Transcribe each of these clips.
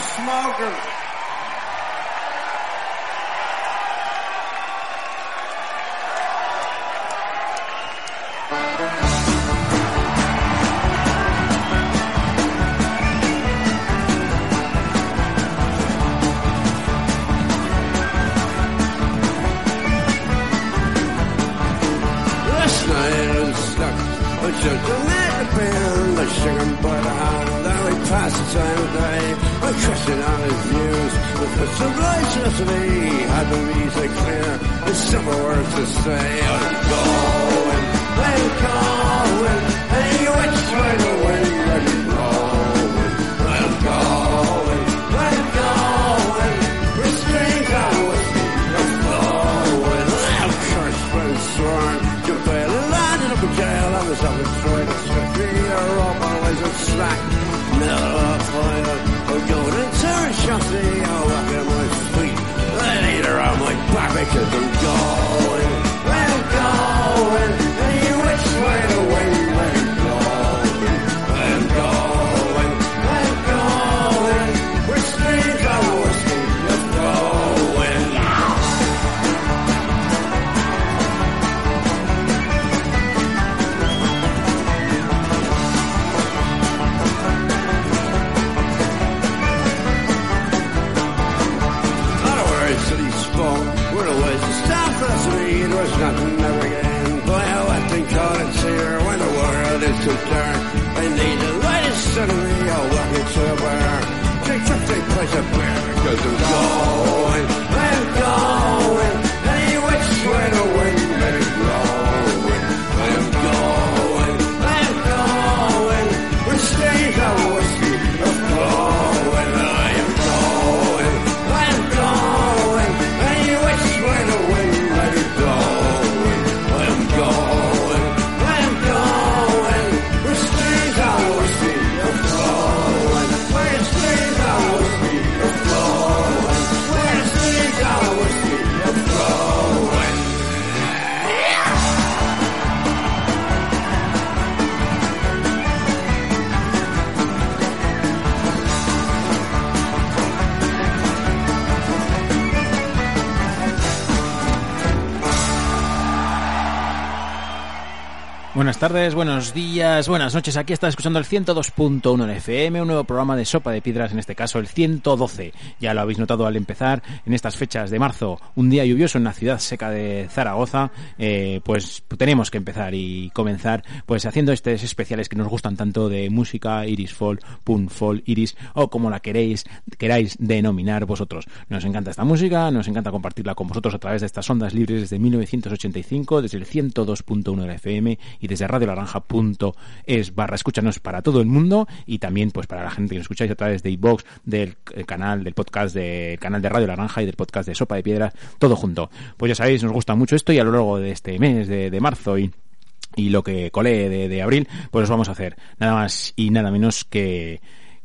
smoking. que Buenas tardes, buenos días, buenas noches. Aquí está escuchando el 102.1 en FM, un nuevo programa de Sopa de Piedras, en este caso el 112. Ya lo habéis notado al empezar en estas fechas de marzo, un día lluvioso en la ciudad seca de Zaragoza, eh, pues tenemos que empezar y comenzar pues haciendo estos especiales que nos gustan tanto de música, Iris Fall, Pun Fall, Iris o como la queréis, queráis denominar vosotros. Nos encanta esta música, nos encanta compartirla con vosotros a través de estas ondas libres desde 1985, desde el 102.1 de FM y desde radiolaranja.es barra escúchanos para todo el mundo y también pues para la gente que nos escucháis a través de iBox, del eh, canal, del podcast del canal de Radio Laranja y del podcast de Sopa de Piedras, todo junto. Pues ya sabéis, nos gusta mucho esto y a lo largo de este mes de, de marzo y y lo que colé de, de abril, pues os vamos a hacer nada más y nada menos que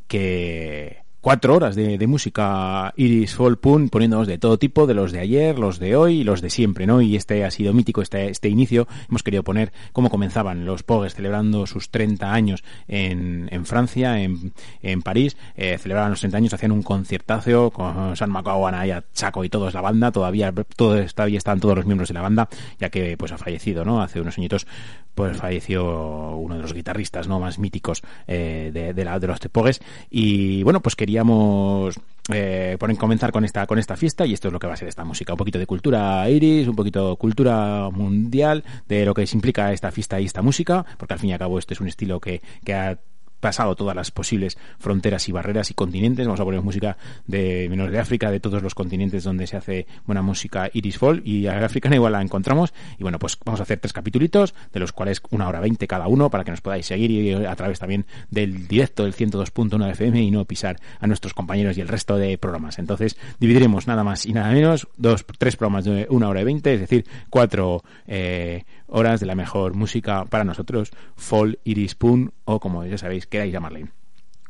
que cuatro horas de, de música Iris Fall Pun poniéndonos de todo tipo, de los de ayer, los de hoy y los de siempre, ¿no? Y este ha sido mítico, este, este inicio. Hemos querido poner cómo comenzaban los Pogues celebrando sus 30 años en, en Francia, en, en París. Eh, celebraban los 30 años, hacían un conciertazo con San McGowan, Anaya, Chaco y todos la banda. Todavía, todo, todavía están todos los miembros de la banda, ya que pues ha fallecido, ¿no? Hace unos añitos pues falleció uno de los guitarristas no más míticos eh, de, de, la, de los Tepogues y bueno pues queríamos eh, poner comenzar con esta con esta fiesta y esto es lo que va a ser esta música. Un poquito de cultura iris un poquito de cultura mundial de lo que implica esta fiesta y esta música porque al fin y al cabo este es un estilo que, que ha pasado todas las posibles fronteras y barreras y continentes. Vamos a poner música de menos de África, de todos los continentes donde se hace buena música Iris Fall y a África igual la encontramos. Y bueno, pues vamos a hacer tres capítulos, de los cuales una hora veinte cada uno para que nos podáis seguir y a través también del directo del 102.1 de FM y no pisar a nuestros compañeros y el resto de programas. Entonces dividiremos nada más y nada menos dos, tres programas de una hora y veinte, es decir, cuatro eh, horas de la mejor música para nosotros, Fall, Iris Pun o como ya sabéis queráis llamarle.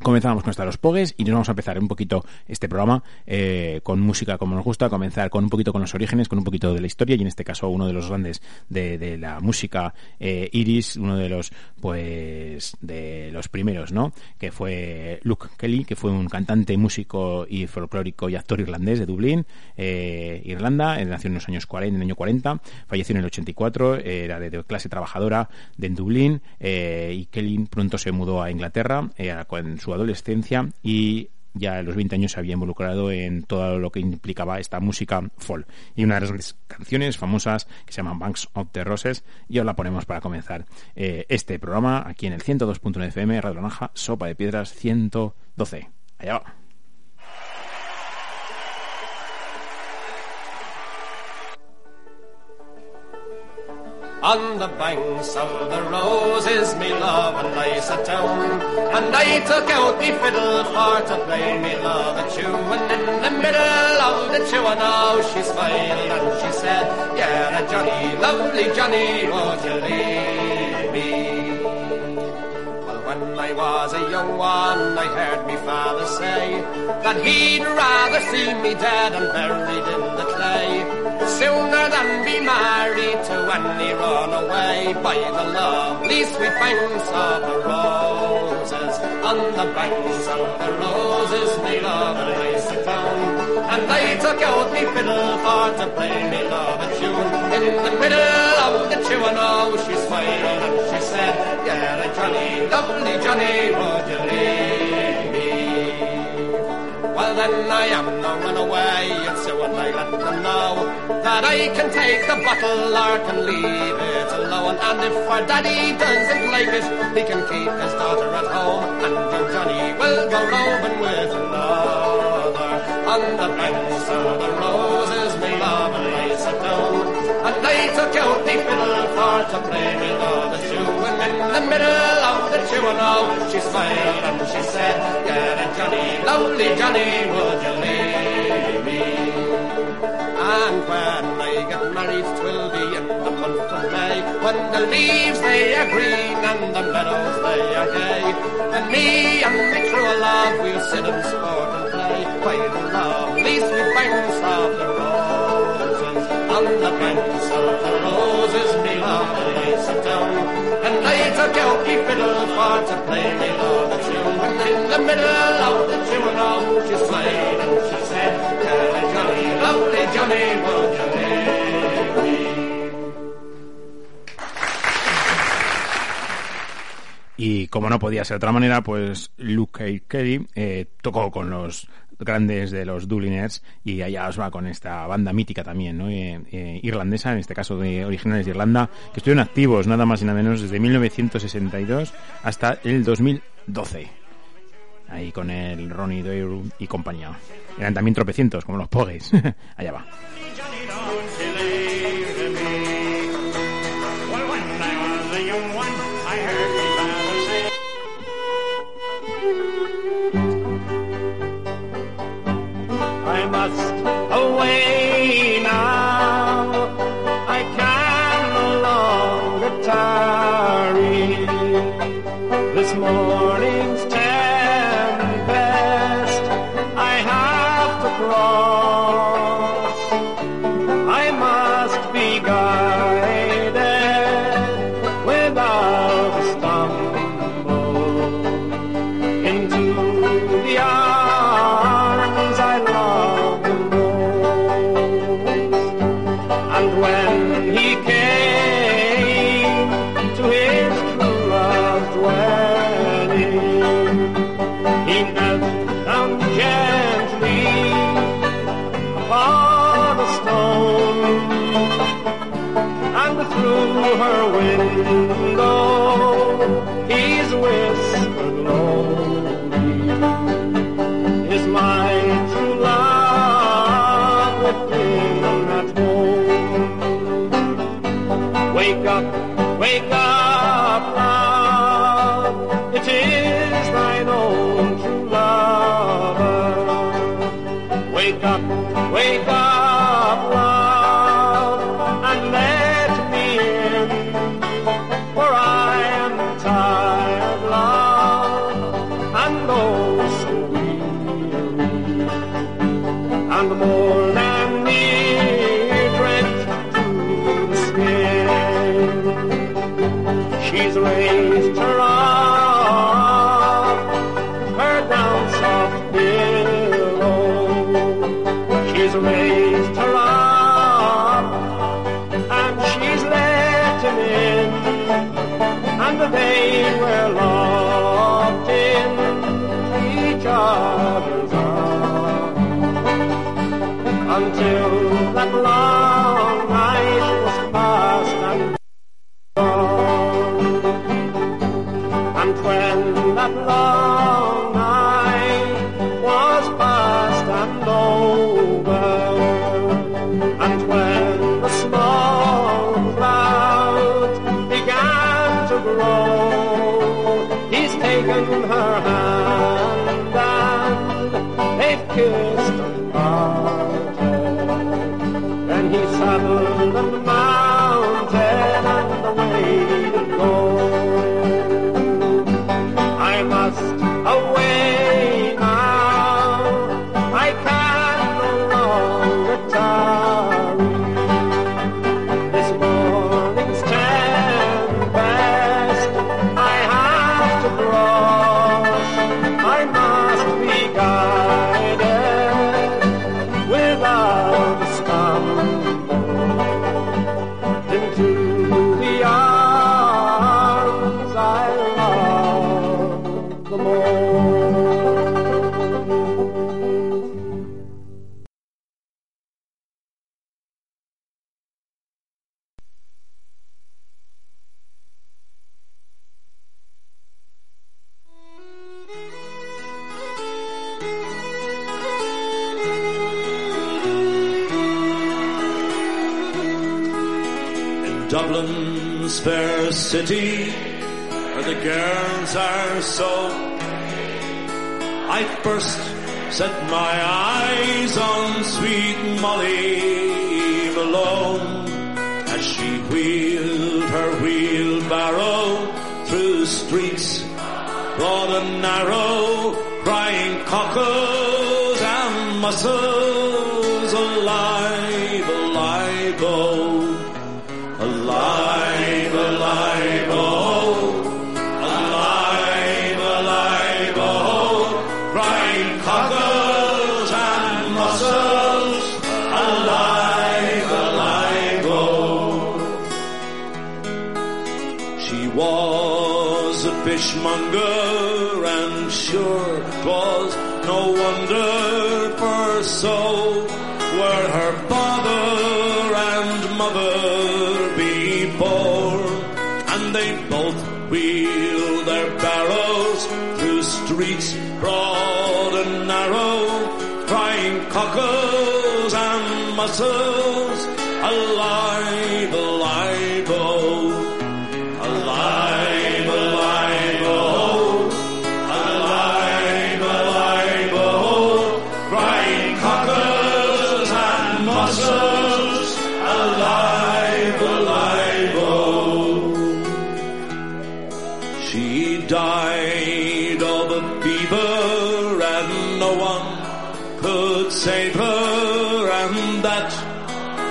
Comenzamos con esta los Pogues y nos vamos a empezar un poquito este programa eh, con música como nos gusta, comenzar con un poquito con los orígenes, con un poquito de la historia y en este caso uno de los grandes de, la música eh, Iris, uno de los pues de los primeros, ¿no? Que fue Luke Kelly, que fue un cantante, músico y folclórico y actor irlandés de Dublín, eh, Irlanda, nació en los años 40, en el año 40, falleció en el 84, era de, de clase trabajadora de Dublín eh, y Kelly pronto se mudó a Inglaterra con su adolescencia y ya a los 20 años se había involucrado en todo lo que implicaba esta música folk. Y una de las canciones famosas que se llaman Banks of the Roses, y os la ponemos para comenzar eh, este programa aquí en el 102.1 FM, Radio Naranja, Sopa de Piedras 112. Allá va. On the banks of the roses, me love, and I sat down, and I took out me fiddle for to play me love a tune. And in the middle of the tune, now she smiled and she said, "Yeah, Johnny, lovely Johnny, would you leave me?" Well, when I was a young one, I heard me father say that he'd rather see me dead and buried in the clay sooner than be married to any runaway by the lovely sweet banks of the roses. On the banks of the roses, me love and I sit down, and I took out me fiddle for to play me love a tune. In the middle of the tune, oh, she smiled and she said, "Yeah, Johnny, lovely Johnny, would you leave me?" Well, then I am no runaway, and so when I let them know that I can take the bottle or can leave it alone. And if our daddy doesn't like it, he can keep his daughter at home, and young Johnny will go roving with another. On the banks of the roses, me love and I sit down, and I took out the fiddle for to play me love the shoe. The middle of the now, she smiled and she said, Yeah, Johnny, lovely Johnny, would you leave me? And when I get married, 'twill be in the month of May, when the leaves they are green and the meadows they are gay. And me and my true love we'll sit and sport and play by the lovely sweet banks of the roses. On the banks of the roses, Y como no podía ser de otra manera, pues Luke Kelly eh, tocó con los grandes de los Dubliners y allá os va con esta banda mítica también, ¿no? Eh, eh, irlandesa, en este caso de originales de Irlanda, que estuvieron activos nada más y nada menos desde 1962 hasta el 2012. Ahí con el Ronnie Doyle y compañía. Eran también tropecientos, como los Pogues. allá va. है wake up could save her and that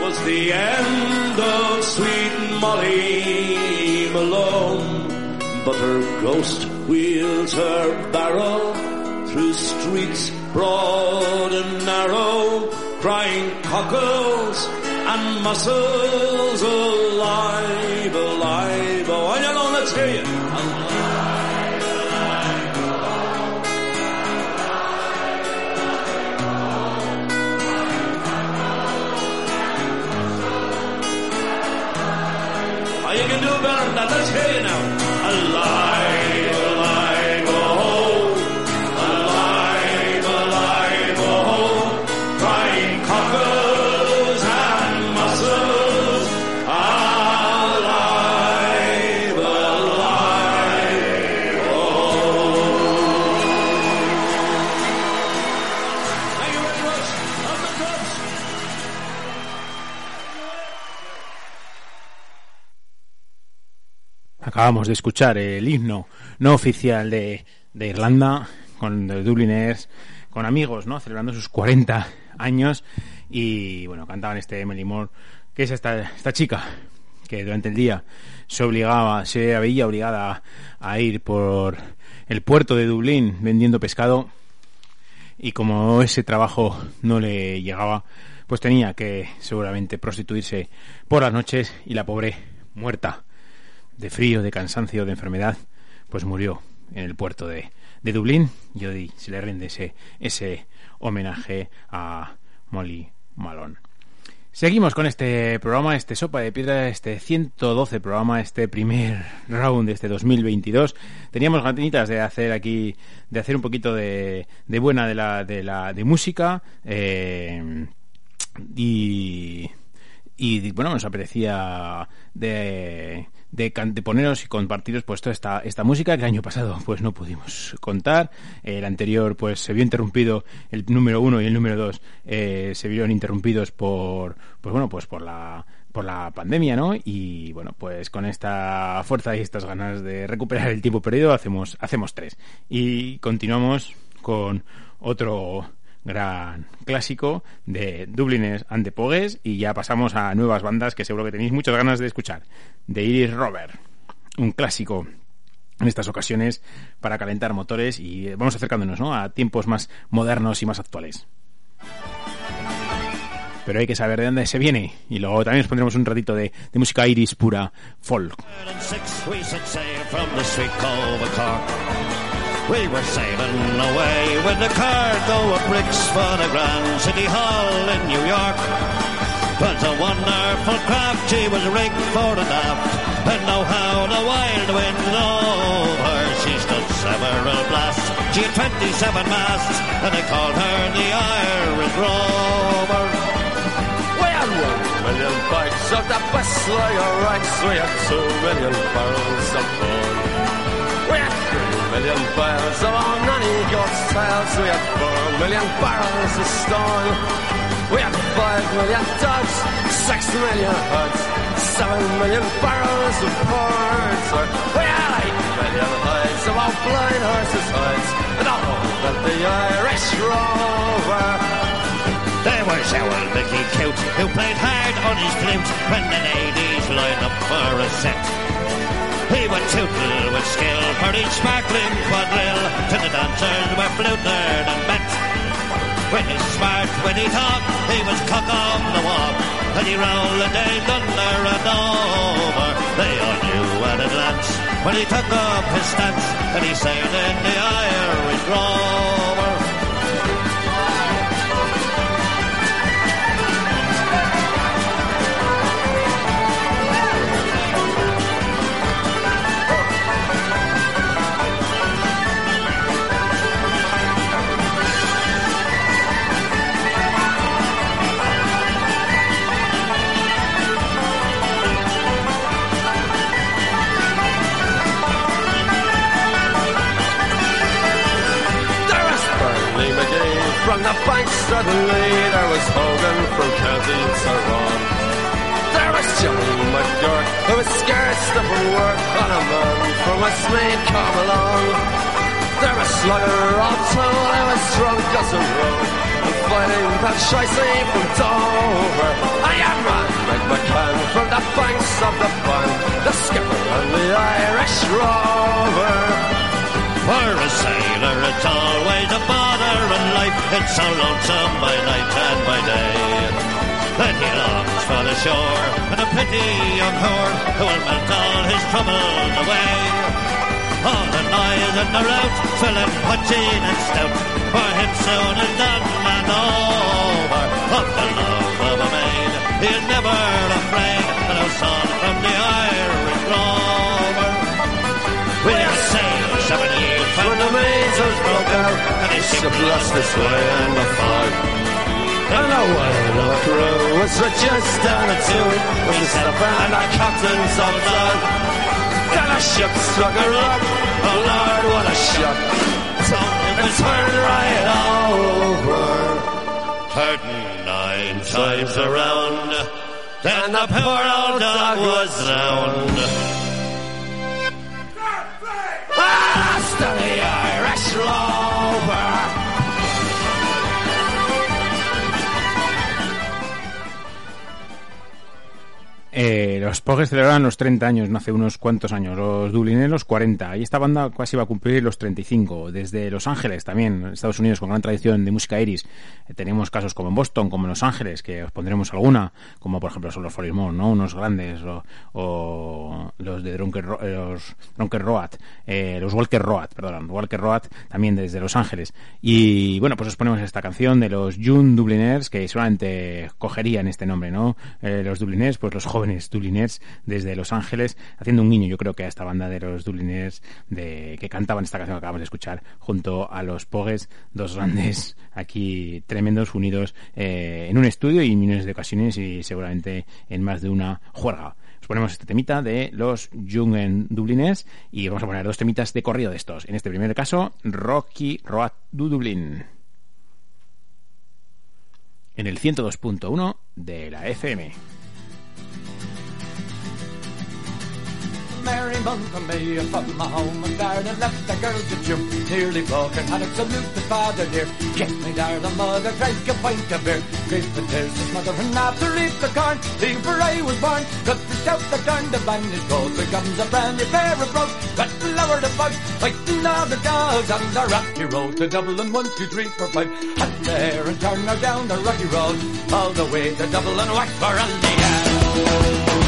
was the end of sweet Molly Malone. But her ghost wheels her barrow through streets broad and narrow, crying cockles and mussels alive, alive. Oh, you go, let's hear you. Let's hear you now. Acabamos de escuchar el himno no oficial de, de Irlanda con los Dubliners, con amigos, ¿no? Celebrando sus 40 años. Y, bueno, cantaban este Emily Moore, que es esta, esta chica que durante el día se obligaba, se veía obligada a ir por el puerto de Dublín vendiendo pescado. Y como ese trabajo no le llegaba, pues tenía que seguramente prostituirse por las noches y la pobre muerta de frío, de cansancio, de enfermedad, pues murió en el puerto de, de Dublín y hoy se le rinde ese, ese homenaje a Molly Malone. Seguimos con este programa, este Sopa de Piedra, este 112 programa, este primer round de este 2022. Teníamos ganitas de hacer aquí, de hacer un poquito de, de buena de la, de la, de música, eh, y, y bueno, nos apetecía de, de, de poneros y compartiros pues toda esta, esta música que el año pasado pues no pudimos contar. El anterior pues se vio interrumpido, el número uno y el número dos eh, se vieron interrumpidos por, pues bueno, pues por la por la pandemia, ¿no? Y bueno, pues con esta fuerza y estas ganas de recuperar el tiempo perdido hacemos hacemos tres y continuamos con otro gran clásico de Dubliners and the Pogues y ya pasamos a nuevas bandas que seguro que tenéis muchas ganas de escuchar. De Iris Robert, un clásico en estas ocasiones para calentar motores y eh, vamos acercándonos ¿no? a tiempos más modernos y más actuales. Pero hay que saber de dónde se viene y luego también os pondremos un ratito de, de música iris pura folk. We were sailing away with the cargo of bricks for the Grand City Hall in New York. Twas a wonderful craft, she was rigged for the aft, and know how the wild wind over. She stood several blasts, she had 27 masts, and they called her the Irish Rover. Well, one million bags of the best lager rice. We had two million barrels of corn. We had million barrels of our nanny goat's tails. We had four million barrels of stone. We had five million dogs, six million huts, seven million barrels of porter. We had eight million hides of our blind horses' hides, and all of the Irish rover. There was our Mickey Cute, who played hard on his flute when the ladies lined up for a set. He would tootle with skill for each sparkling quadrille till the dancers were fluted and bent. With his smart, he talk, he was cock on the walk, and he rolled the day thunder and over. They all knew at a glance when he took up his stance, and he sailed in the Irish rover. Suddenly. There was Hogan from County Tyrone. There was Johnny McGurk who was scared to work on a man from Westmead come along. There was Slugger O'Toole who was drunk as a road and fighting that shicey from Dover. I am Mike McCann from the banks of the Bank, the skipper and the Irish rover. For a sailor, it's always a bother in life. It's so lonesome by night and by day. Then he longs for the shore and a pretty young whore who will melt all his troubles away. All the noise and the rout, filling punching and stout, for him soon is done and over. Of the love of a maid, he is never afraid, and a song from the Irish rover. Seven years When the measles broke out, and he ship lost its way in the fog. And the whale crew was reduced down to two, with the skipper and the captain's on board. Then a ship struck a rock, oh Lord, what a shock. So It turned right over. Turning nine times around, then the poor old dog was drowned. study Irish law. Eh, los Pogues celebran los 30 años, no hace unos cuantos años. Los Dublineros los 40. Y esta banda casi va a cumplir los 35. Desde Los Ángeles también, Estados Unidos, con gran tradición de música iris. Eh, tenemos casos como en Boston, como en Los Ángeles, que os pondremos alguna, como por ejemplo son los Forismore, ¿no? Unos grandes, o, los de Drunker, eh, los Drunker Road, eh, los Walker Road, perdón, Walker Road, también desde Los Ángeles. Y bueno, pues os ponemos esta canción de los June Dubliners, que solamente cogerían este nombre, ¿no? Eh, los Dubliners, pues los jóvenes Dubliners desde Los Ángeles, haciendo un guiño, yo creo que a esta banda de los Dubliners de, que cantaban esta canción que acabamos de escuchar junto a los Pogues, dos grandes aquí tremendos, unidos eh, en un estudio y millones de ocasiones y seguramente en más de una juerga. Os ponemos este temita de los Jungen Dubliners y vamos a poner dos temitas de corrido de estos. En este primer caso, Rocky Road du Dublin. En el 102.1 de la FM. Merry month of May from my home and garden left the girls to June. Nearly broken hearted, salute the father dear. Get me there, the mother drank a pint of beer. Great potatoes, his mother and after reap the corn. Leave where I was born. Cut the stout that turned the banish gold. Becomes a brand new pair of brogues. Got the lower the bugs. Fighting all the dogs on the rocky road to Dublin. One, two, three, four, five. Had the hair and turn her down the rocky road. All the way to Dublin. Whack for on the end.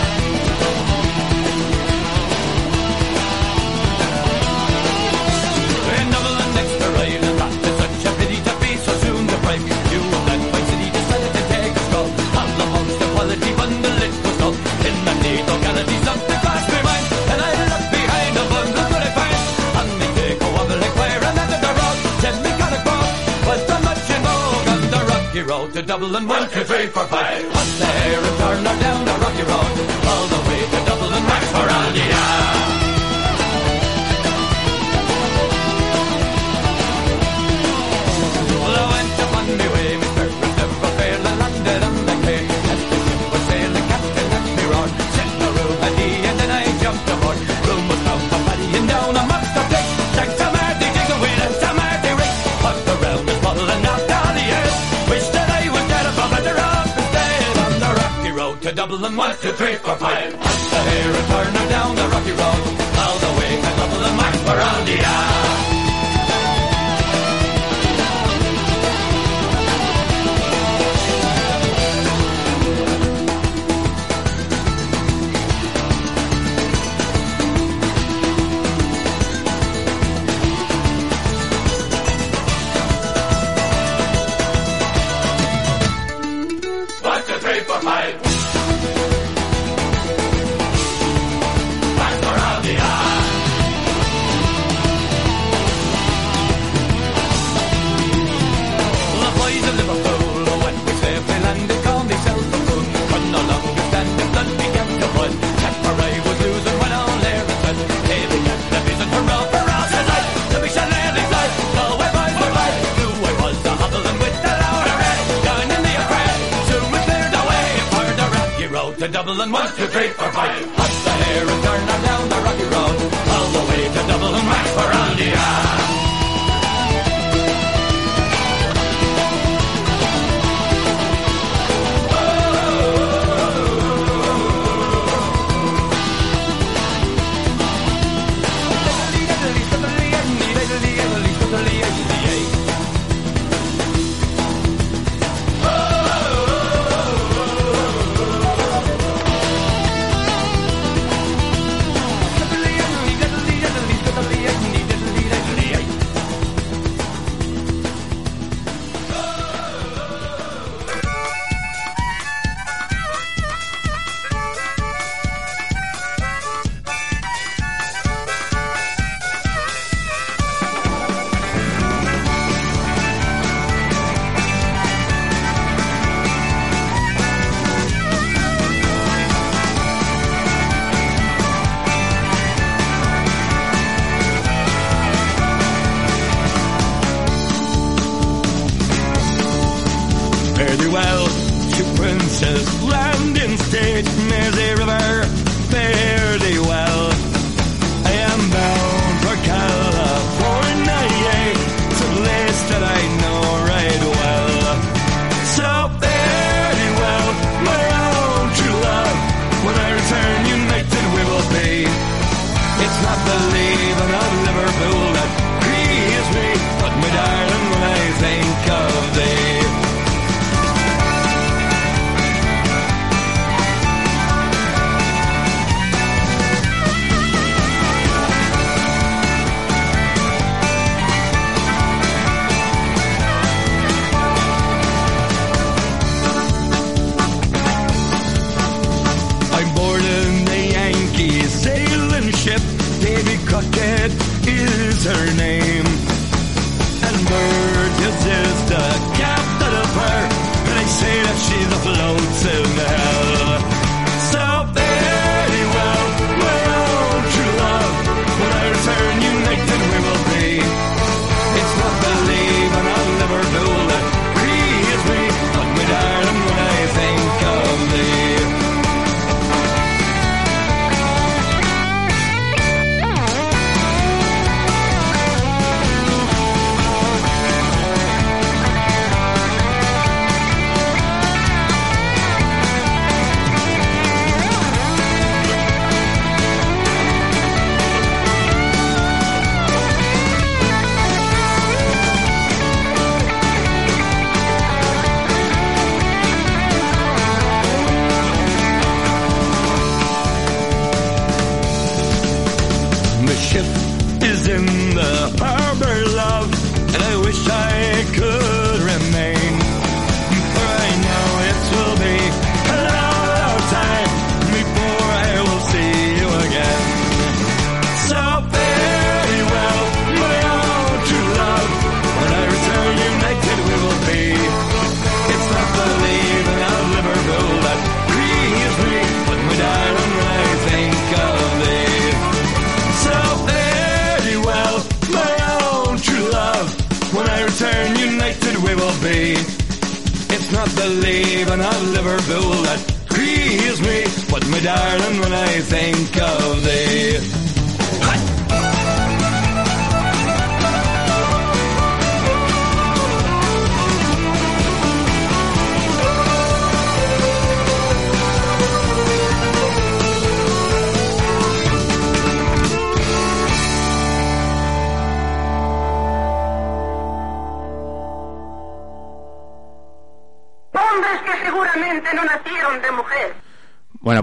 to Dublin. One, two, three, four, five. Up there and down, or down the rocky road. All the way to Dublin, right for Aldia. couple and one, two, three, four, five. Up the hair and partner down the rocky road. All the way, to couple and we're the. Dublin, one, two, three, four, five. Up the hair and turn on down the rocky road, all the way to Dublin, right for Andia.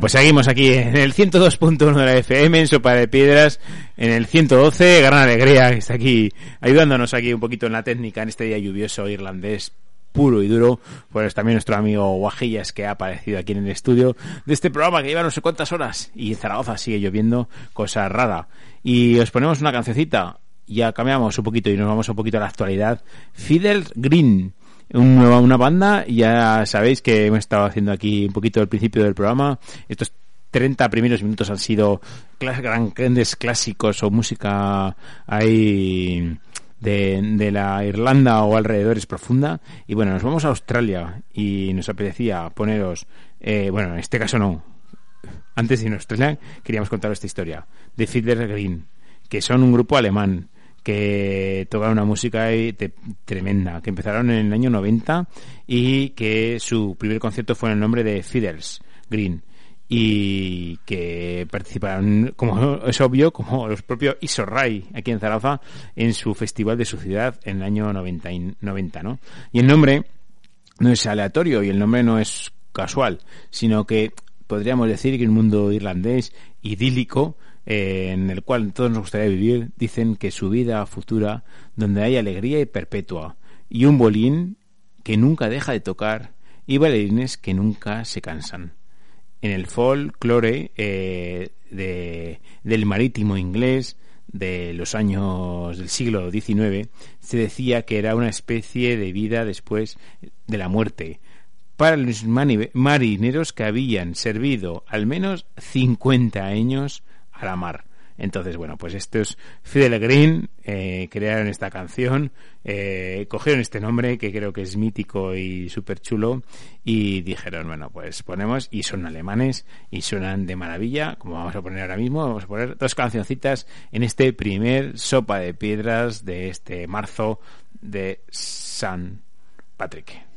Pues seguimos aquí en el 102.1 de la FM, en Sopa de Piedras, en el 112, Gran Alegría, que está aquí ayudándonos aquí un poquito en la técnica en este día lluvioso irlandés puro y duro, pues también nuestro amigo Guajillas que ha aparecido aquí en el estudio de este programa que lleva no sé cuántas horas y en Zaragoza sigue lloviendo, cosa rara. Y os ponemos una cancioncita, ya cambiamos un poquito y nos vamos un poquito a la actualidad. Fidel Green, un nueva, una banda, ya sabéis que hemos estado haciendo aquí un poquito al principio del programa. Estos 30 primeros minutos han sido grandes clásicos o música ahí de, la Irlanda o alrededores profunda. Y bueno, nos vamos a Australia y nos apetecía poneros, eh, bueno, en este caso no. Antes de ir a Australia queríamos contaros esta historia de Fiddler Green, que son un grupo alemán que tocan una música tremenda, que empezaron en el año 90 y que su primer concierto fue en el nombre de Fiddles Green y que participaron, como es obvio, como los propios Isorray aquí en Zaragoza en su festival de su ciudad en el año 90, y- 90 ¿no? Y el nombre no es aleatorio y el nombre no es casual, sino que podríamos decir que un mundo irlandés idílico eh, en el cual todos nos gustaría vivir, dicen que su vida futura, donde hay alegría y perpetua, y un bolín que nunca deja de tocar, y bailarines que nunca se cansan. En el folclore eh, de, del marítimo inglés de los años del siglo XIX se decía que era una especie de vida después de la muerte para los marineros que habían servido al menos 50 años a la mar. Entonces, bueno, pues estos Fidel Green eh, crearon esta canción, eh, cogieron este nombre que creo que es mítico y súper chulo y dijeron, bueno, pues ponemos, y son alemanes y suenan de maravilla, como vamos a poner ahora mismo, vamos a poner dos cancioncitas en este primer sopa de piedras de este marzo de San Patrick.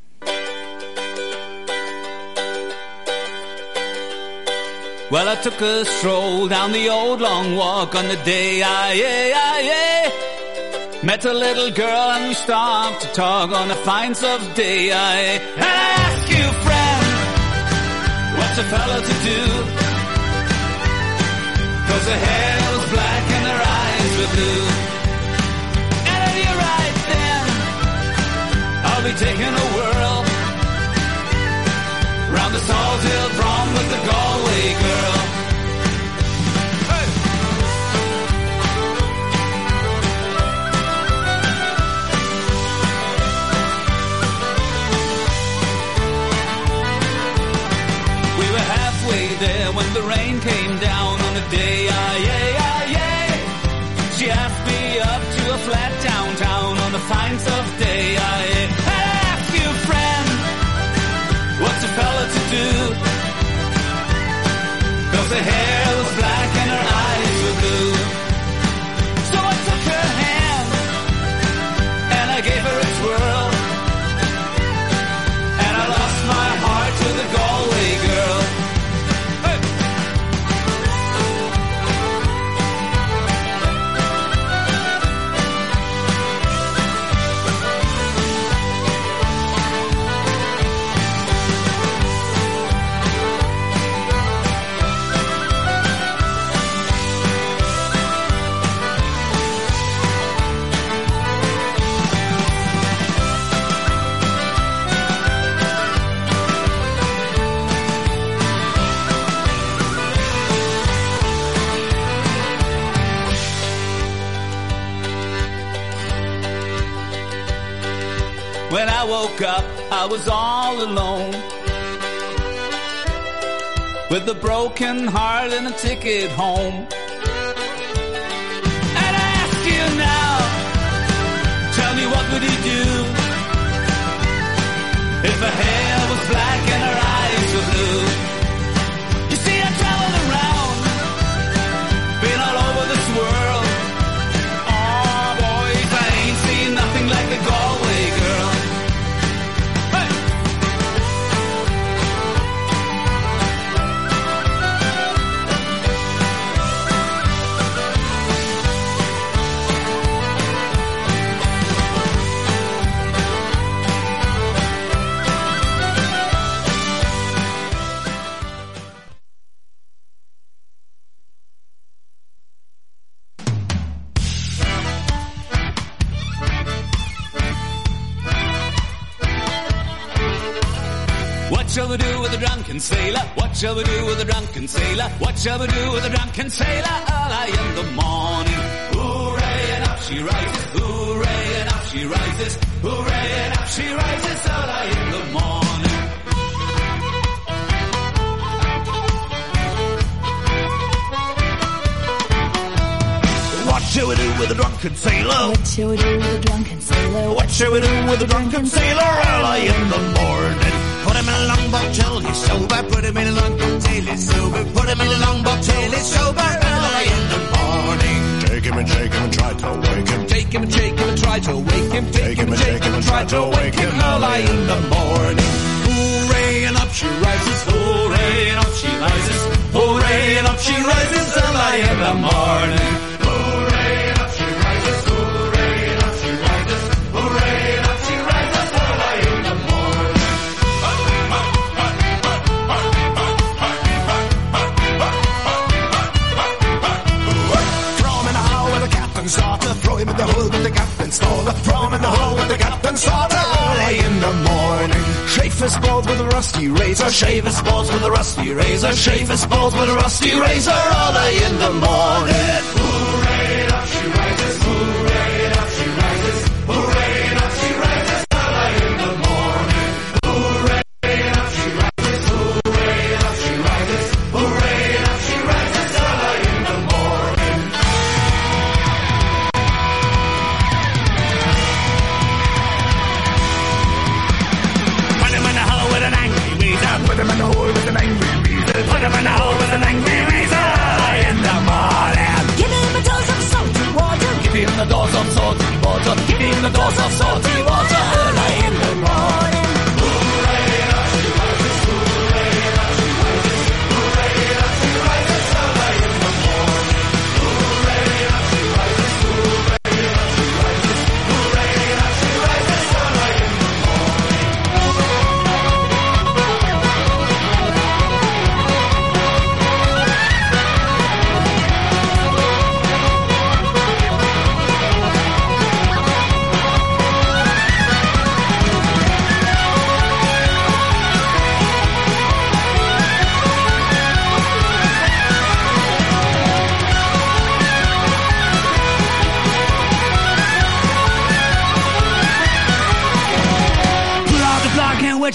Well, I took a stroll down the old long walk on the day I, eh, I, I, I met a little girl and we stopped to talk on the fine soft day. I, and I asked you, friend, what's a fellow to do? Cause her hair was black and her eyes were blue. And if you're right then, I'll be taking a whirl round the Salt Hill prom with the Galway girl. We were halfway there when the rain came down on a day, ah, yeah, ah, yeah. She asked me up to a flat downtown on a fine soft day. I ahead. woke up, I was all alone. With a broken heart and a ticket home. And I ask you now, tell me what would you do? If her hair was black and her eyes were blue. Drunken sailor? What shall we do with a drunken sailor? Early in the morning. Hooray, and up she rises. Hooray, and up she rises. Hooray, and up she rises. Early in the morning. What shall we do with a drunken sailor? What shall we do with a drunken sailor? What shall we do with a drunken sailor early in the morning? Put him in a longboat till he's sober. Put him in a longboat till he's sober. Put him in a longboat till he's sober early in the morning. Take him and shake him and try to wake him. Take him and shake him and try to wake him. Take him and shake him and try to wake him early in the morning. Hooray and up she rises. Hooray and up she rises. Hooray and up she rises early in the morning. His balls with a rusty razor. Shave his balls with a rusty razor. Shave his balls with a rusty razor. All day in the morning. Hooray, up she. Hooray,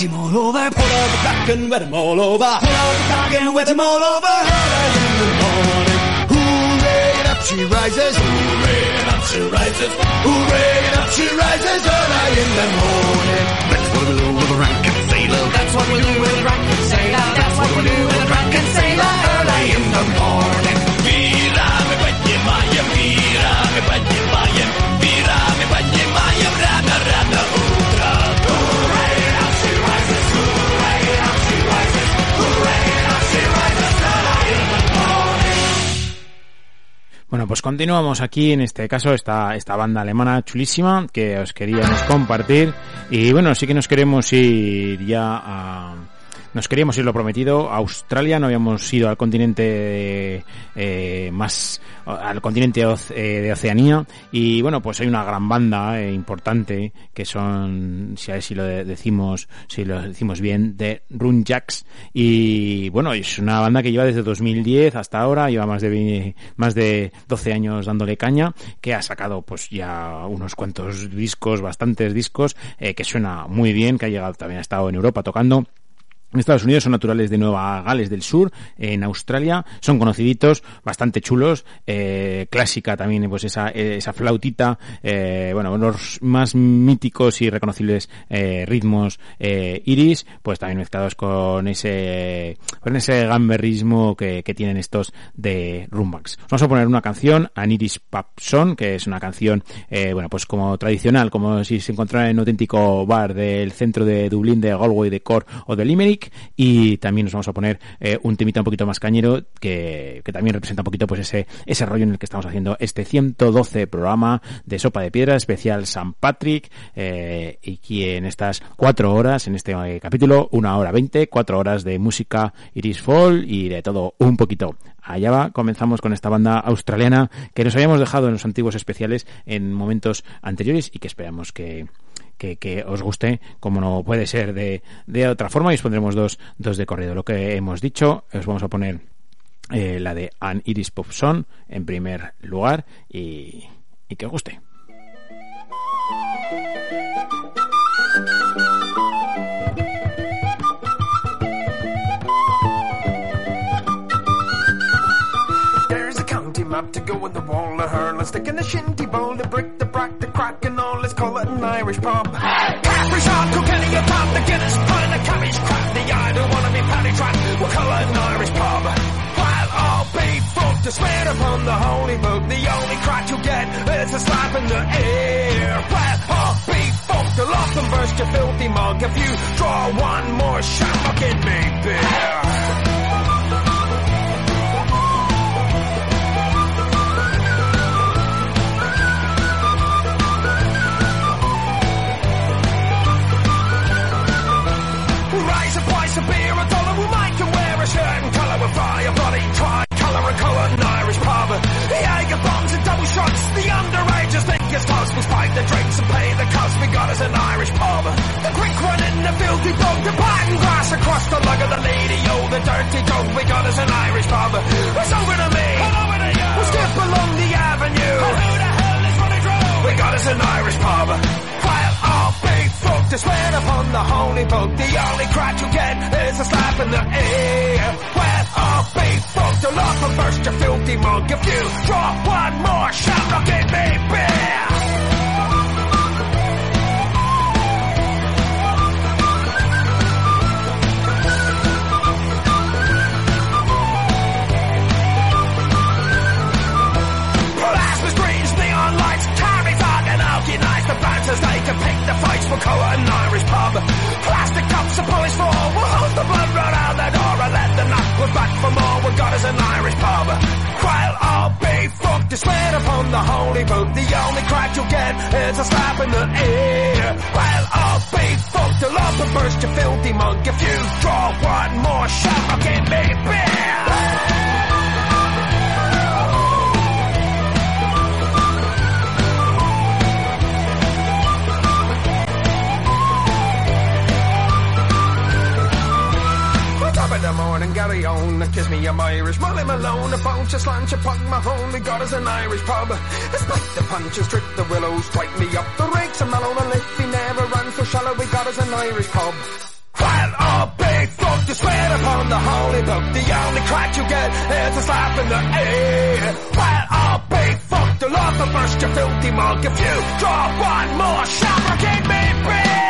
him all over. Pull out the block and wedge him all over. Pull out the block and wedge him all over. Early in the morning. Hooray, and up she rises. Hooray, and up she rises. Hooray, and up she rises early in the morning. That's what we do with a ranking sailor. That's what we do with a drunken sailor. That's what we do with a drunken sailor early in the morning. Mira, me bañe maya, mira, me bañe Bueno, pues continuamos aquí, en este caso, esta, esta banda alemana chulísima que os queríamos compartir. Y bueno, sí que nos queremos ir ya a... Nos queríamos ir lo prometido. A Australia, no habíamos ido al continente eh, más al continente eh, de Oceanía. Y bueno pues hay una gran banda eh, importante que son si a si lo de- decimos si lo decimos bien de Runjacks y bueno es una banda que lleva desde 2010 hasta ahora. Lleva más de más de 12 años dándole caña que ha sacado pues ya unos cuantos discos bastantes discos eh, que suena muy bien que ha llegado también ha estado en Europa tocando en Estados Unidos son naturales de Nueva Gales del Sur, en Australia son conociditos, bastante chulos, eh, clásica también, pues esa, esa flautita, eh, bueno, los más míticos y reconocibles eh, ritmos iris, pues también mezclados con ese, con ese gamberrismo que, que tienen estos de Rumbax. Vamos a poner una canción, An Iris Pub Song, que es una canción, bueno, pues como tradicional, como si se encontrara en un auténtico bar del centro de Dublín, de Galway, de Cork o de Limerick, y también nos vamos a poner eh, un temita un poquito más cañero que, que también representa un poquito pues ese, ese rollo en el que estamos haciendo este 112 programa de Sopa de Piedra especial San Patrick eh, y aquí en estas cuatro horas, en este eh, capítulo, una hora veinte, cuatro horas de música Iris Fall y de todo un poquito. Allá va, comenzamos con esta banda australiana que nos habíamos dejado en los antiguos especiales en momentos anteriores y que esperamos que, que, que os guste, como no puede ser de, de otra forma, y os pondremos dos, dos de corrido. Lo que hemos dicho, os vamos a poner eh, la de An Iris Pop Song en primer lugar y, y que os guste. A map to go with the wall of hurl. A stick in the shinty bowl, brick, the brack, the crack, and all. Let's call it an Irish pub. Capri shot, Kilkenny, a pub, the Guinness, pint, the cabbage, crap, the I don't wanna be paddy track. We'll call it an Irish pub. While I'll be fucked to swear upon the holy book, the only crack you get is a slap in the ear. While all be fucked, the lock and burst your filthy mug. If you draw one more shot, I'll get me beer. The Jaeger bombs and double shots, the underagers think it's close. We spike the drinks and pay the cost, we got us an Irish pub. The quick one in the filthy bog, the pattern grass across the lug of the lady, oh, the dirty dog, we got us an Irish pub. It's over to me, over to you. We'll skip along the avenue. who the hell is running through? We got us an Irish pub. While all big folk to swear upon the holy book, the only crack you get is a slap in the ear. Well, all big folk the law for first, you filthy monk. If you draw one more shot, look give me, beer. The bouncers, they can pick the fights for colour and Irish pub. Plastic cups are polished for all. We'll hold the blood run out the door and let the knock. We're back for more. We've got us an Irish pub. While I'll be fucked, to swear upon the holy book. The only crack you'll get is a slap in the ear. While I'll be fucked, love and burst your filthy mug. If you draw one more shot, I'll give me beer. The morning, Gary on, kiss me, I'm Irish. Molly Malone, a bunch of slant, you punk my home, we got us an Irish pub. Spike the punches, strip the willows, strike me up the rakes, and Malone and Liffey never ran so shallow, we got us an Irish pub. While all big folk to swear upon the holy book, the only crack you get is a slap in the ear. While all big folk to love and burst your filthy mug, if you draw one more shot, I'll give me beer.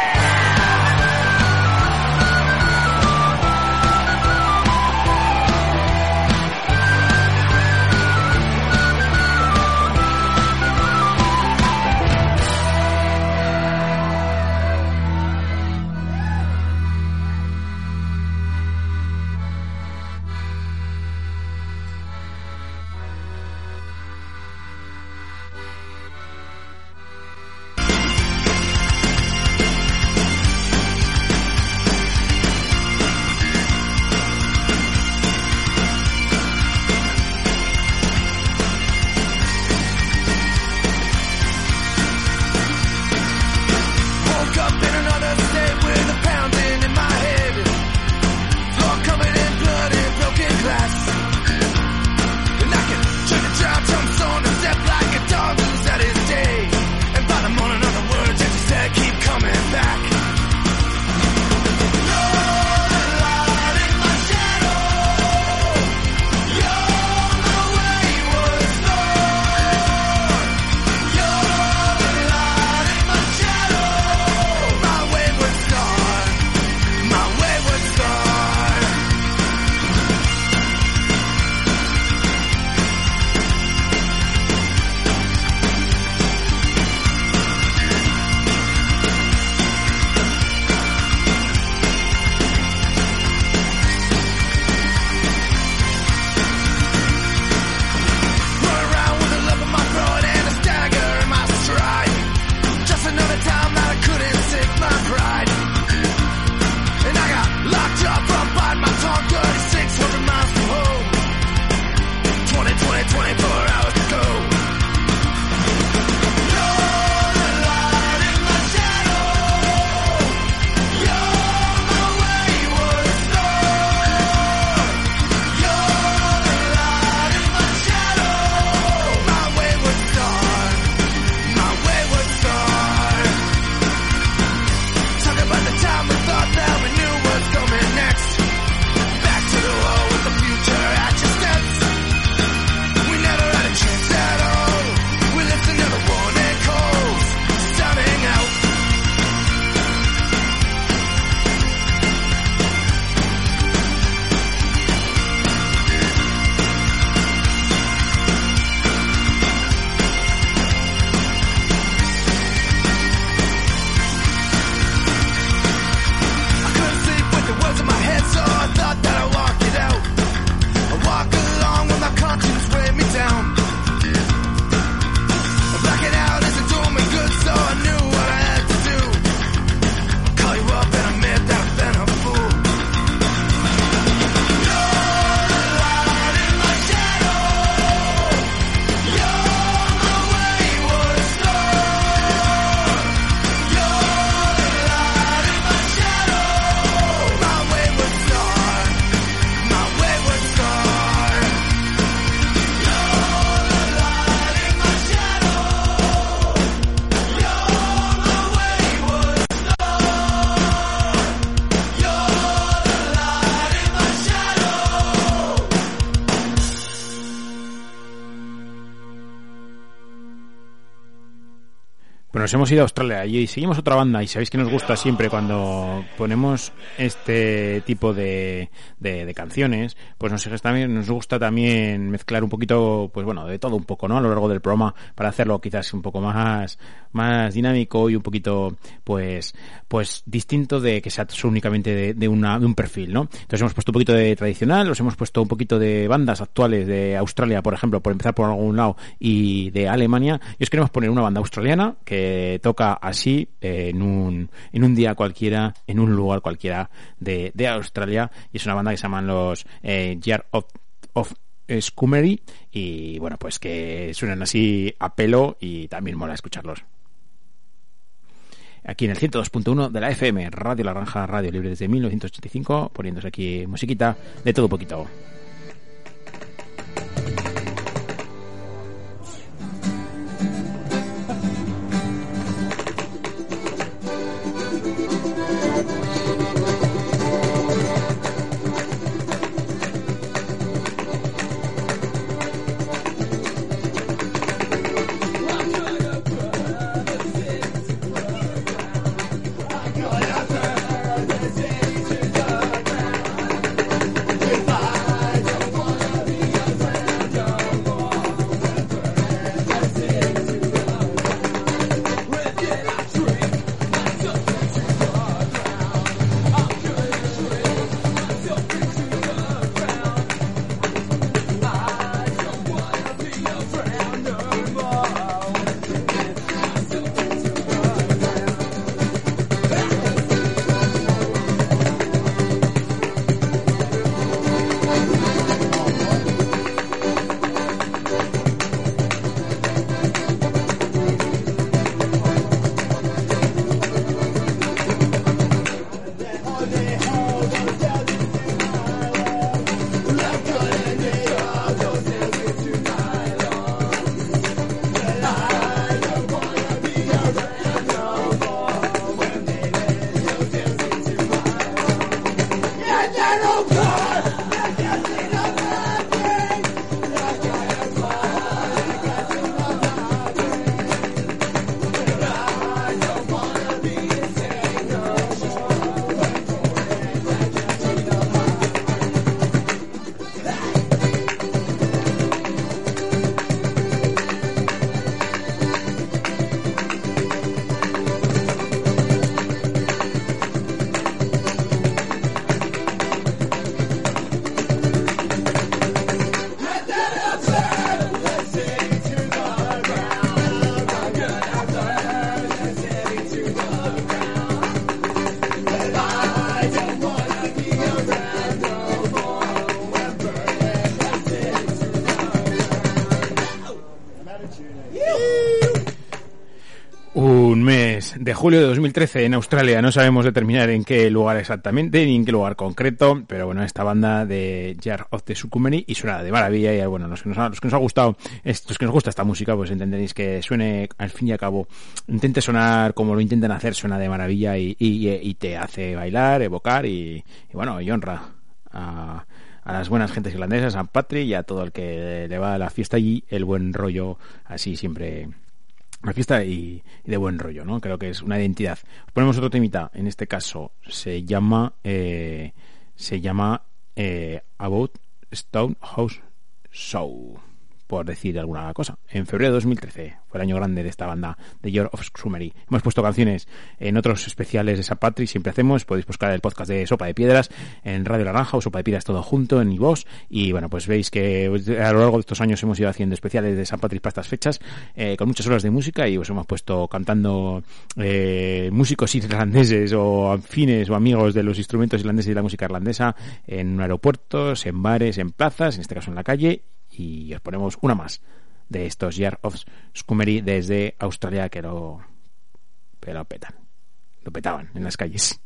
Nos hemos ido a Australia y seguimos otra banda y sabéis que nos gusta siempre cuando ponemos este tipo de, de, canciones, pues nos, gusta también mezclar un poquito, pues bueno, de todo un poco, ¿no? A lo largo del programa para hacerlo quizás un poco más, más dinámico y un poquito, pues, pues distinto de que sea únicamente de, de, una, de un perfil, ¿no? Entonces hemos puesto un poquito de tradicional, os hemos puesto un poquito de bandas actuales de Australia, por ejemplo, por empezar por algún lado, y de Alemania, y os queremos poner una banda australiana que toca así eh, en un, en un día cualquiera, en un lugar cualquiera de, de Australia, y es una banda que se llaman los eh, Year of, of Scummery, y bueno, pues que suenan así a pelo y también mola escucharlos. Aquí en el 102.1 de la FM, Radio Laranja, Radio Libre desde 1985, poniéndose aquí musiquita de todo poquito. De julio de 2013 en Australia. No sabemos determinar en qué lugar exactamente, ni en qué lugar concreto, pero bueno, esta banda de Jar of the Sucumeni y suena de maravilla y bueno, los que nos ha, los que nos ha gustado, los que nos gusta esta música, pues entenderéis que suene al fin y al cabo, intente sonar como lo intentan hacer, suena de maravilla y, y, y te hace bailar, evocar y, y bueno, y honra a, a las buenas gentes irlandesas, a San Patrick y a todo el que le va a la fiesta allí, el buen rollo así siempre fiesta y, y, de buen rollo, ¿no? Creo que es una identidad. Ponemos otro temita, en este caso se llama eh, se llama eh, About Stone House Show por decir alguna cosa. En febrero de 2013 fue el año grande de esta banda de Year of Sumery. Hemos puesto canciones en otros especiales de San Patrick, siempre hacemos. Podéis buscar el podcast de Sopa de Piedras en Radio Naranja o Sopa de Piedras todo junto en iVoox. Y bueno, pues veis que a lo largo de estos años hemos ido haciendo especiales de San Patrick para estas fechas eh, con muchas horas de música y os hemos puesto cantando eh, músicos irlandeses o afines o amigos de los instrumentos irlandeses y de la música irlandesa en aeropuertos, en bares, en plazas, en este caso en la calle y os ponemos una más de estos Year of Scumery desde Australia que lo, que lo petan, lo petaban en las calles.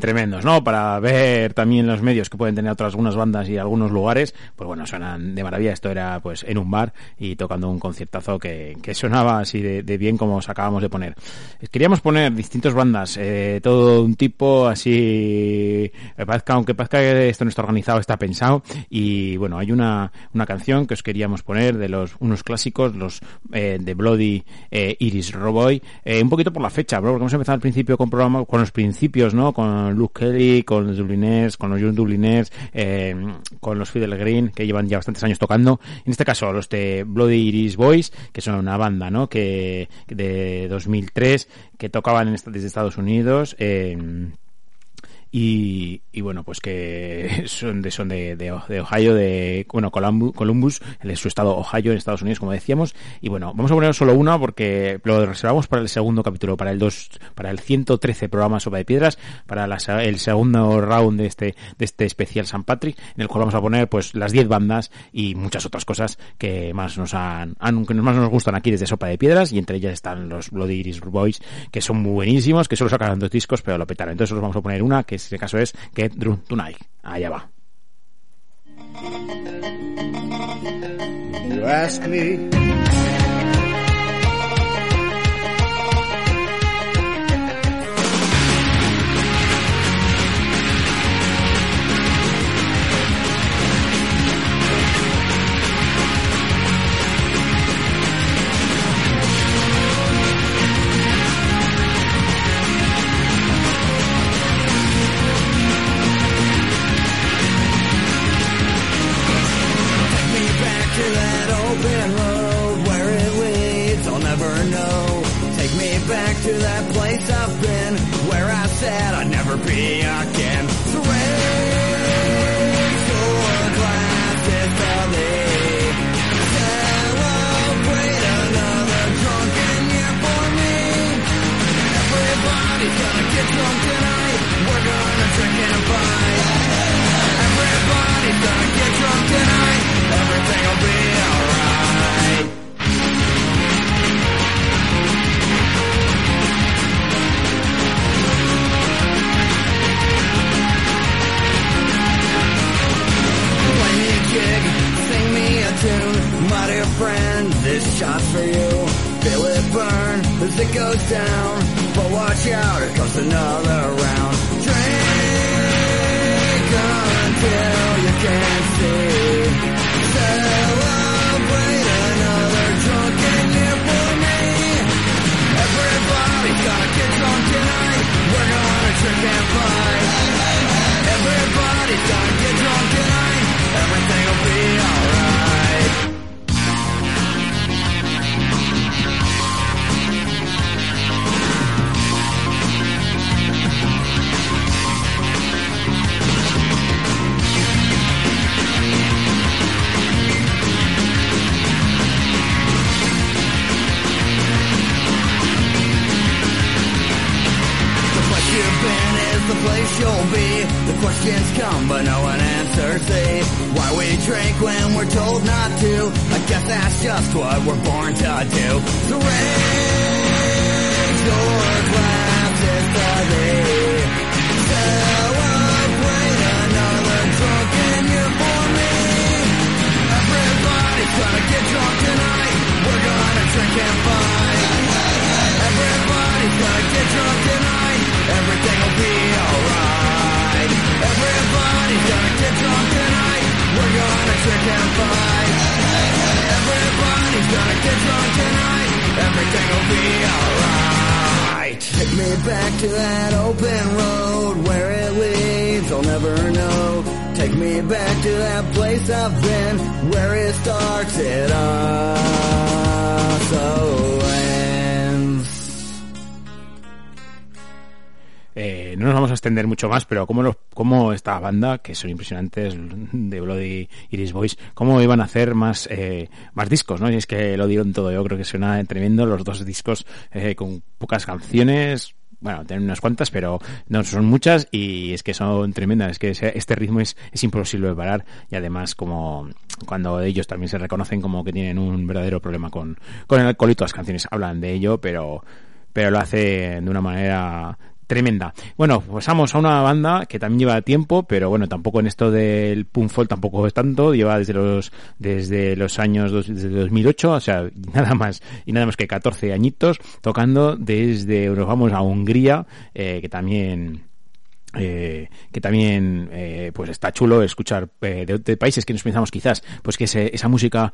Tremendos, ¿no? Para ver también los medios que pueden tener otras algunas bandas y algunos lugares, pues bueno, suenan de maravilla. Esto era pues en un bar y tocando un conciertazo que, que sonaba así de, bien como os acabamos de poner. Queríamos poner distintas bandas, eh, todo un tipo así, eh, parezca, aunque parezca que esto no está organizado, está pensado y bueno, hay una, una canción que os queríamos poner de los unos clásicos, los eh, de Bloody eh, Iris Roboy, eh, un poquito por la fecha, bro, porque hemos empezado al principio con programa, con los principios, ¿no? Con Luke Kelly, con los Dubliners, con los Young Dubliners, eh, con los Fidel Green, que llevan ya bastantes años tocando. En este caso, los de Bloody Iris Boys, que son una banda, ¿no? Que de 2003, que tocaban en, desde Estados Unidos. Eh, y, bueno, pues que son de, son de, de, de Ohio, de, bueno, Columbus, en su estado Ohio, en Estados Unidos, como decíamos. Y bueno, vamos a poner solo una porque lo reservamos para el segundo capítulo, para el dos, para el 113 programa Sopa de Piedras, para la, el segundo round de este, de este especial San Patrick, en el cual vamos a poner pues las 10 bandas y muchas otras cosas que más nos han, han, que más nos gustan aquí desde Sopa de Piedras y entre ellas están los Bloody Iris Boys, que son muy buenísimos, que solo sacaron dos discos, pero lo petaron. Entonces os vamos a poner una que es este caso es Get Drunk Tonight. Allá va. You ask me. Open road where it leads, I'll never know. Take me back to that place I've been where I said I'd never be mucho más, pero cómo, los, cómo esta banda, que son impresionantes de Bloody Iris Boys, cómo iban a hacer más, eh, más discos, ¿no? Y es que lo dieron todo. Yo creo que suena tremendo los dos discos eh, con pocas canciones, bueno, tienen unas cuantas, pero no son muchas y es que son tremendas. Es que este ritmo es, es imposible de parar y además como cuando ellos también se reconocen como que tienen un verdadero problema con, con el alcohol y todas las canciones hablan de ello, pero pero lo hace de una manera tremenda. Bueno, pasamos a una banda que también lleva tiempo, pero bueno, tampoco en esto del punk folk tampoco es tanto, lleva desde los desde los años dos- desde 2008, o sea, nada más y nada más que 14 añitos tocando desde nos vamos a Hungría, eh, que también eh, que también eh, pues está chulo escuchar eh, de, países que nos pensamos quizás pues que ese- esa música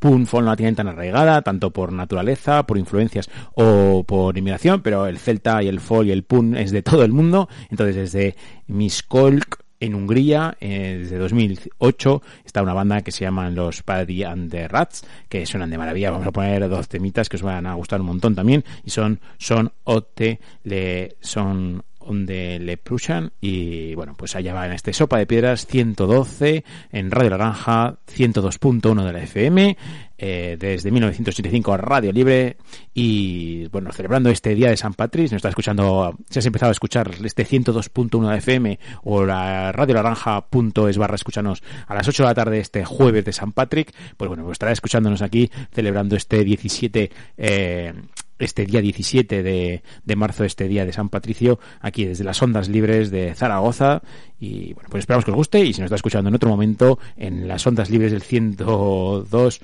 punk folk no la tienen tan arraigada tanto por naturaleza por influencias o por inmigración pero el celta y el folk y el punk es de todo el mundo entonces desde Miskolc en Hungría, eh, desde 2008, está una banda que se llaman los Paddy and the Rats, que suenan de maravilla. Vamos a poner dos temitas que os van a gustar un montón también, y son Son Ote, le, Son on the Le Prussian, y bueno, pues allá va en este Sopa de Piedras 112, en Radio Naranja 102.1 de la FM, eh, desde 1985 Radio Libre, y bueno, celebrando este día de San Patricio, nos está escuchando, si has empezado a escuchar este 102.1 de FM o la Radio Naranja.es barra escúchanos a las 8 de la tarde este jueves de San Patrick, pues bueno, pues estará escuchándonos aquí celebrando este 17, eh, este día 17 de, de marzo, este día de San Patricio, aquí desde las ondas libres de Zaragoza. Y bueno, pues esperamos que os guste y si nos está escuchando en otro momento en las ondas libres del 102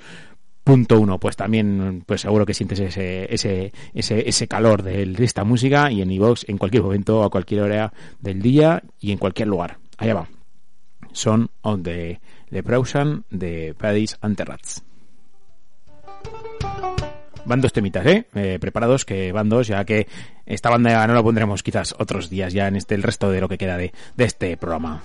punto uno pues también pues seguro que sientes ese ese ese, ese calor de, esta música y en iVox en cualquier momento a cualquier hora del día y en cualquier lugar. Allá va. Son on the the Brausan de Paddy's and the Rats van dos temitas, ¿eh? ¿eh? Preparados que van dos, ya que esta banda no la pondremos quizás otros días ya en este el resto de lo que queda de, de este programa.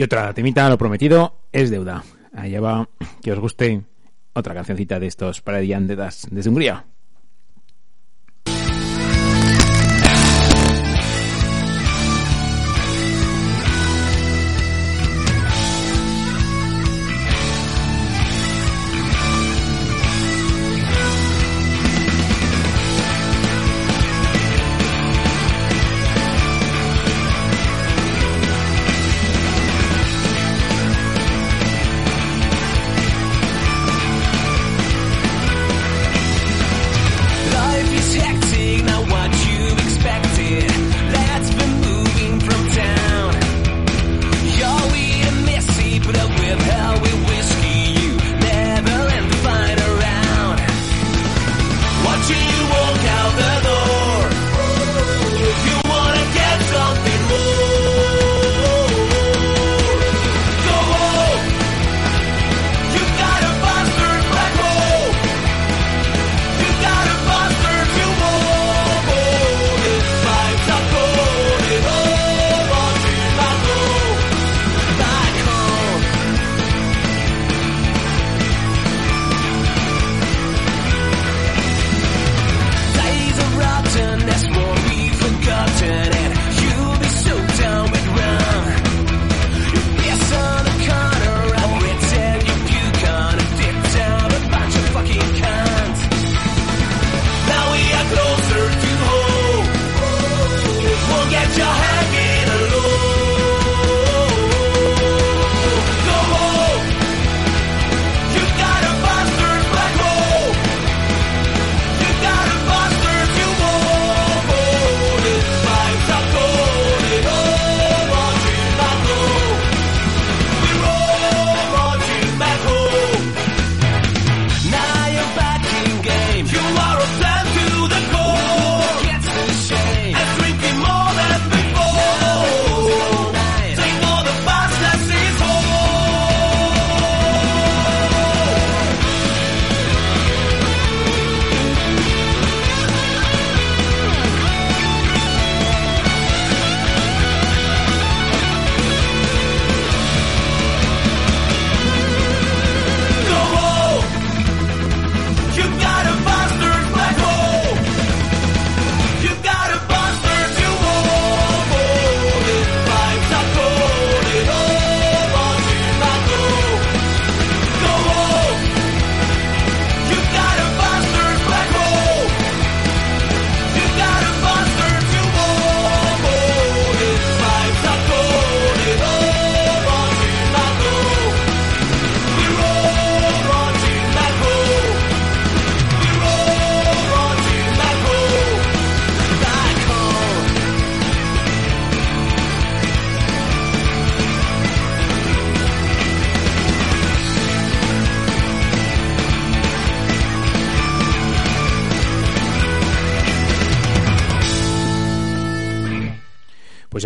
Y otra temita, lo prometido, es deuda. Allá va, que os guste otra cancioncita de estos Paradian de desde Hungría.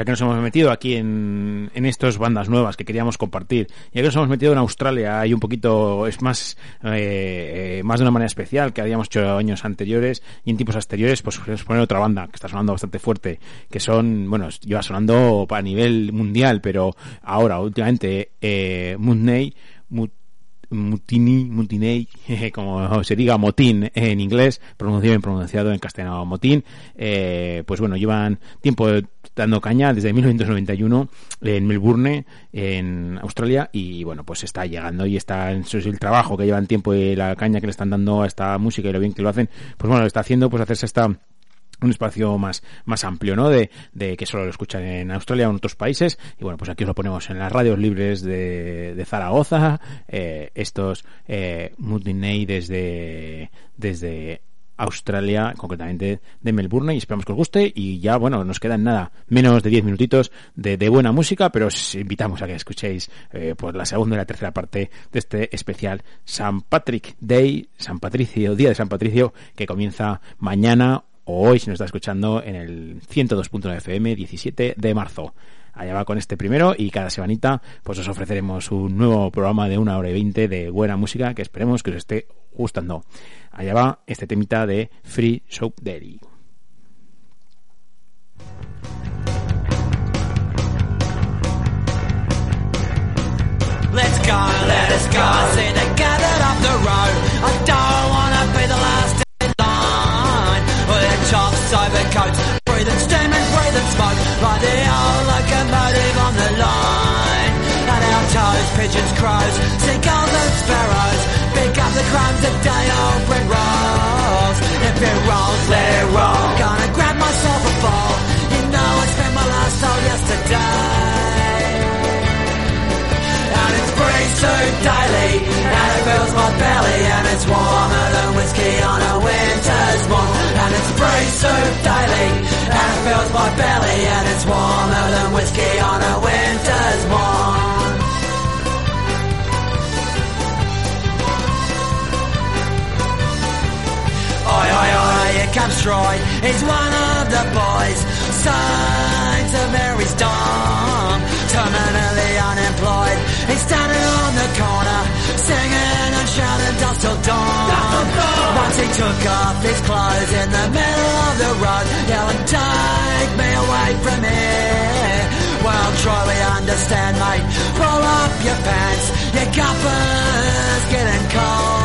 Que nos hemos metido aquí en, en estas bandas nuevas que queríamos compartir, ya que nos hemos metido en Australia, hay un poquito, es más, eh, más de una manera especial que habíamos hecho años anteriores y en tiempos anteriores, pues queremos poner otra banda que está sonando bastante fuerte, que son, bueno, lleva sonando a nivel mundial, pero ahora, últimamente, eh, Mutney, Mut- Mutini, Mutinei, como se diga motín en inglés, pronunciado bien pronunciado en castellano motín, eh, pues bueno, llevan tiempo dando caña desde 1991 en Melbourne, en Australia, y bueno, pues está llegando y está en su- el trabajo que llevan tiempo y la caña que le están dando a esta música y lo bien que lo hacen, pues bueno, lo está haciendo pues hacerse esta un espacio más, más amplio, ¿no? De, de que solo lo escuchan en Australia o en otros países. Y bueno, pues aquí os lo ponemos en las radios libres de, de Zaragoza, eh, estos eh, desde, desde Australia, concretamente de Melbourne, y esperamos que os guste. Y ya, bueno, nos quedan nada, menos de 10 minutitos de, buena música, pero os invitamos a que escuchéis pues la segunda y la tercera parte de este especial San Patrick Day, San Patricio, Día de San Patricio, que comienza mañana o hoy, si nos está escuchando, en el 102.9 FM, 17 de marzo allá va con este primero y cada semanita pues os ofreceremos un nuevo programa de una hora y veinte de buena música que esperemos que os esté gustando. Allá va este temita de Free Soap Daily. Pigeons, crows, seagulls and sparrows. Pick up the crumbs that day old bread rolls. If it rolls, let it roll. Gonna grab myself a ball. You know I spent my last soul yesterday. And it's breeze too daily And it fills my belly And it's warmer than whiskey on a winter's morn And it's breeze too daily And it fills my belly And it's warmer than whiskey on a winter's morn Troy. He's one of the boys. Saints of Mary's Dom. Terminally unemployed. He's standing on the corner, singing and shouting dust till dawn. Once he took off his clothes in the middle of the road, yelling, take me away from here. Well, Troy, we understand, mate. Pull up your pants. Your cuppa's getting cold.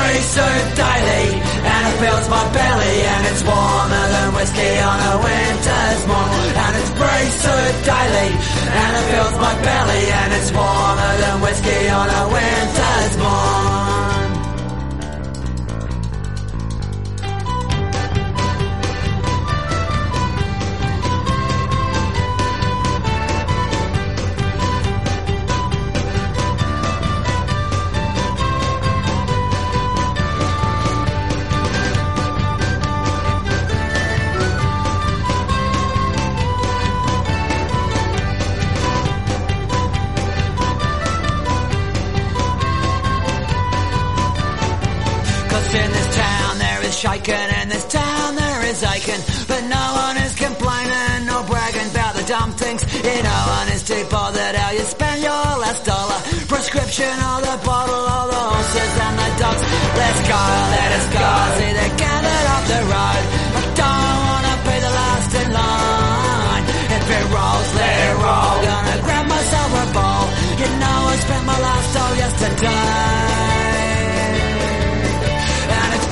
And so daily And it fills my belly And it's warmer than whiskey on a winter's morn. And it's breeze so daily And it fills my belly And it's warmer than whiskey on a winter's morn things. One is too bothered how you spend your last dollar. Prescription or the bottle or the horses and the dogs. Let's go, let us go. See they gathered off the road. I don't wanna be the last in line. If it rolls, let it roll. Gonna grab myself a bowl. You know I spent my last doll yesterday. And it's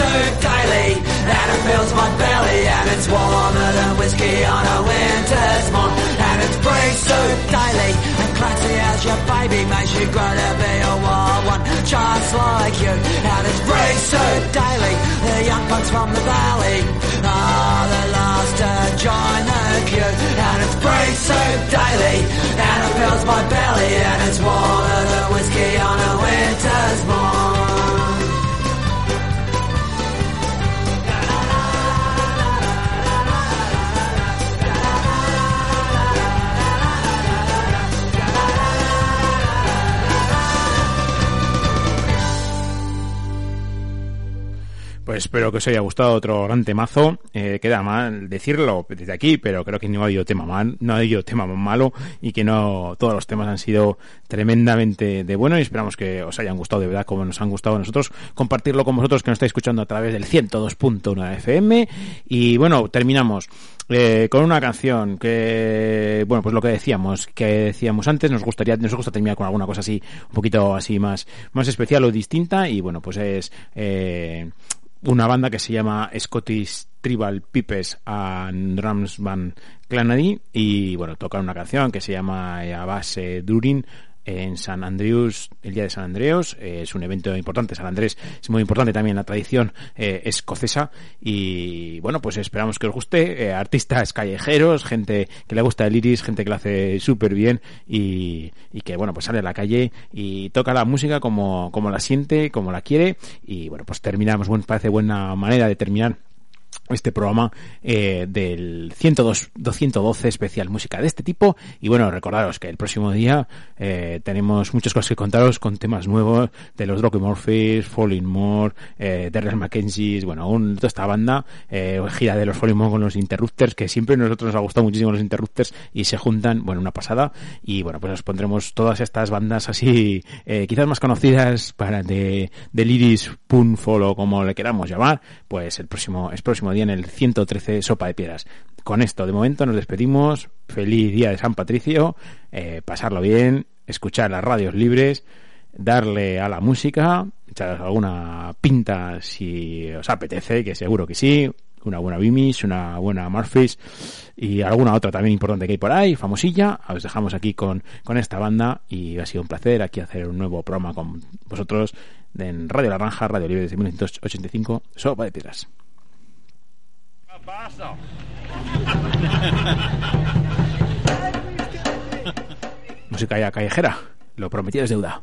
so daily And it fills my belly And it's warmer than whiskey on a winter's morn. And it's breeze so daily And Clancy as your baby Makes you grow to be a wild one Just like you. And it's breeze so daily The young bucks from the valley. Are the last to join the queue. And it's breeze so daily And it fills my belly. And it's warmer than whiskey on a winter's morn espero que os haya gustado otro gran temazo. Eh, queda mal decirlo desde aquí, pero creo que no ha habido tema mal, no ha habido tema malo y que no todos los temas han sido tremendamente de bueno y esperamos que os hayan gustado de verdad como nos han gustado a nosotros. Compartirlo con vosotros que nos estáis escuchando a través del 102.1 FM y bueno, terminamos eh, con una canción que bueno, pues lo que decíamos, que decíamos antes, nos gustaría nos gusta terminar con alguna cosa así un poquito así más más especial o distinta y bueno, pues es eh, una banda que se llama Scottish Tribal Pipes and Drums Band Clanady y bueno, tocan una canción que se llama A Base Durin en San Andrews, el día de San Andreos, eh, es un evento importante, San Andrés es muy importante también la tradición eh, escocesa. Y bueno, pues esperamos que os guste, eh, artistas callejeros, gente que le gusta el iris, gente que lo hace súper bien y, que bueno, pues sale a la calle y toca la música como, como la siente, como la quiere. Y bueno, pues terminamos, bueno, parece buena manera de terminar este programa eh, del 102, 212 especial música de este tipo. Y bueno recordaros que el próximo día eh, tenemos muchas cosas que contaros con temas nuevos de los Rocky Murphys, Falling More eh, Darrell Mackenzie bueno un, toda esta banda eh, gira de los Falling More con los Interrupters que siempre a nosotros nos ha gustado muchísimo los Interrupters y se juntan bueno una pasada. Y bueno pues os pondremos todas estas bandas así eh, quizás más conocidas para de, del Iris Spoonful o como le queramos llamar pues el próximo el próximo día en el 113 Sopa de Piedras. con esto, de momento nos despedimos. Feliz día de San Patricio. eh, pasarlo bien, escuchar las radios libres, darle a la música, echar alguna pinta si os apetece, que seguro que sí. Una buena Bimis, una buena Murphys y alguna otra también importante que hay por ahí, famosilla. Os dejamos aquí con, con esta banda y ha sido un placer aquí hacer un nuevo programa con vosotros en Radio Naranja, Radio Libre desde 1985, Sopa de Piedras. Música ya callejera, lo prometido es deuda.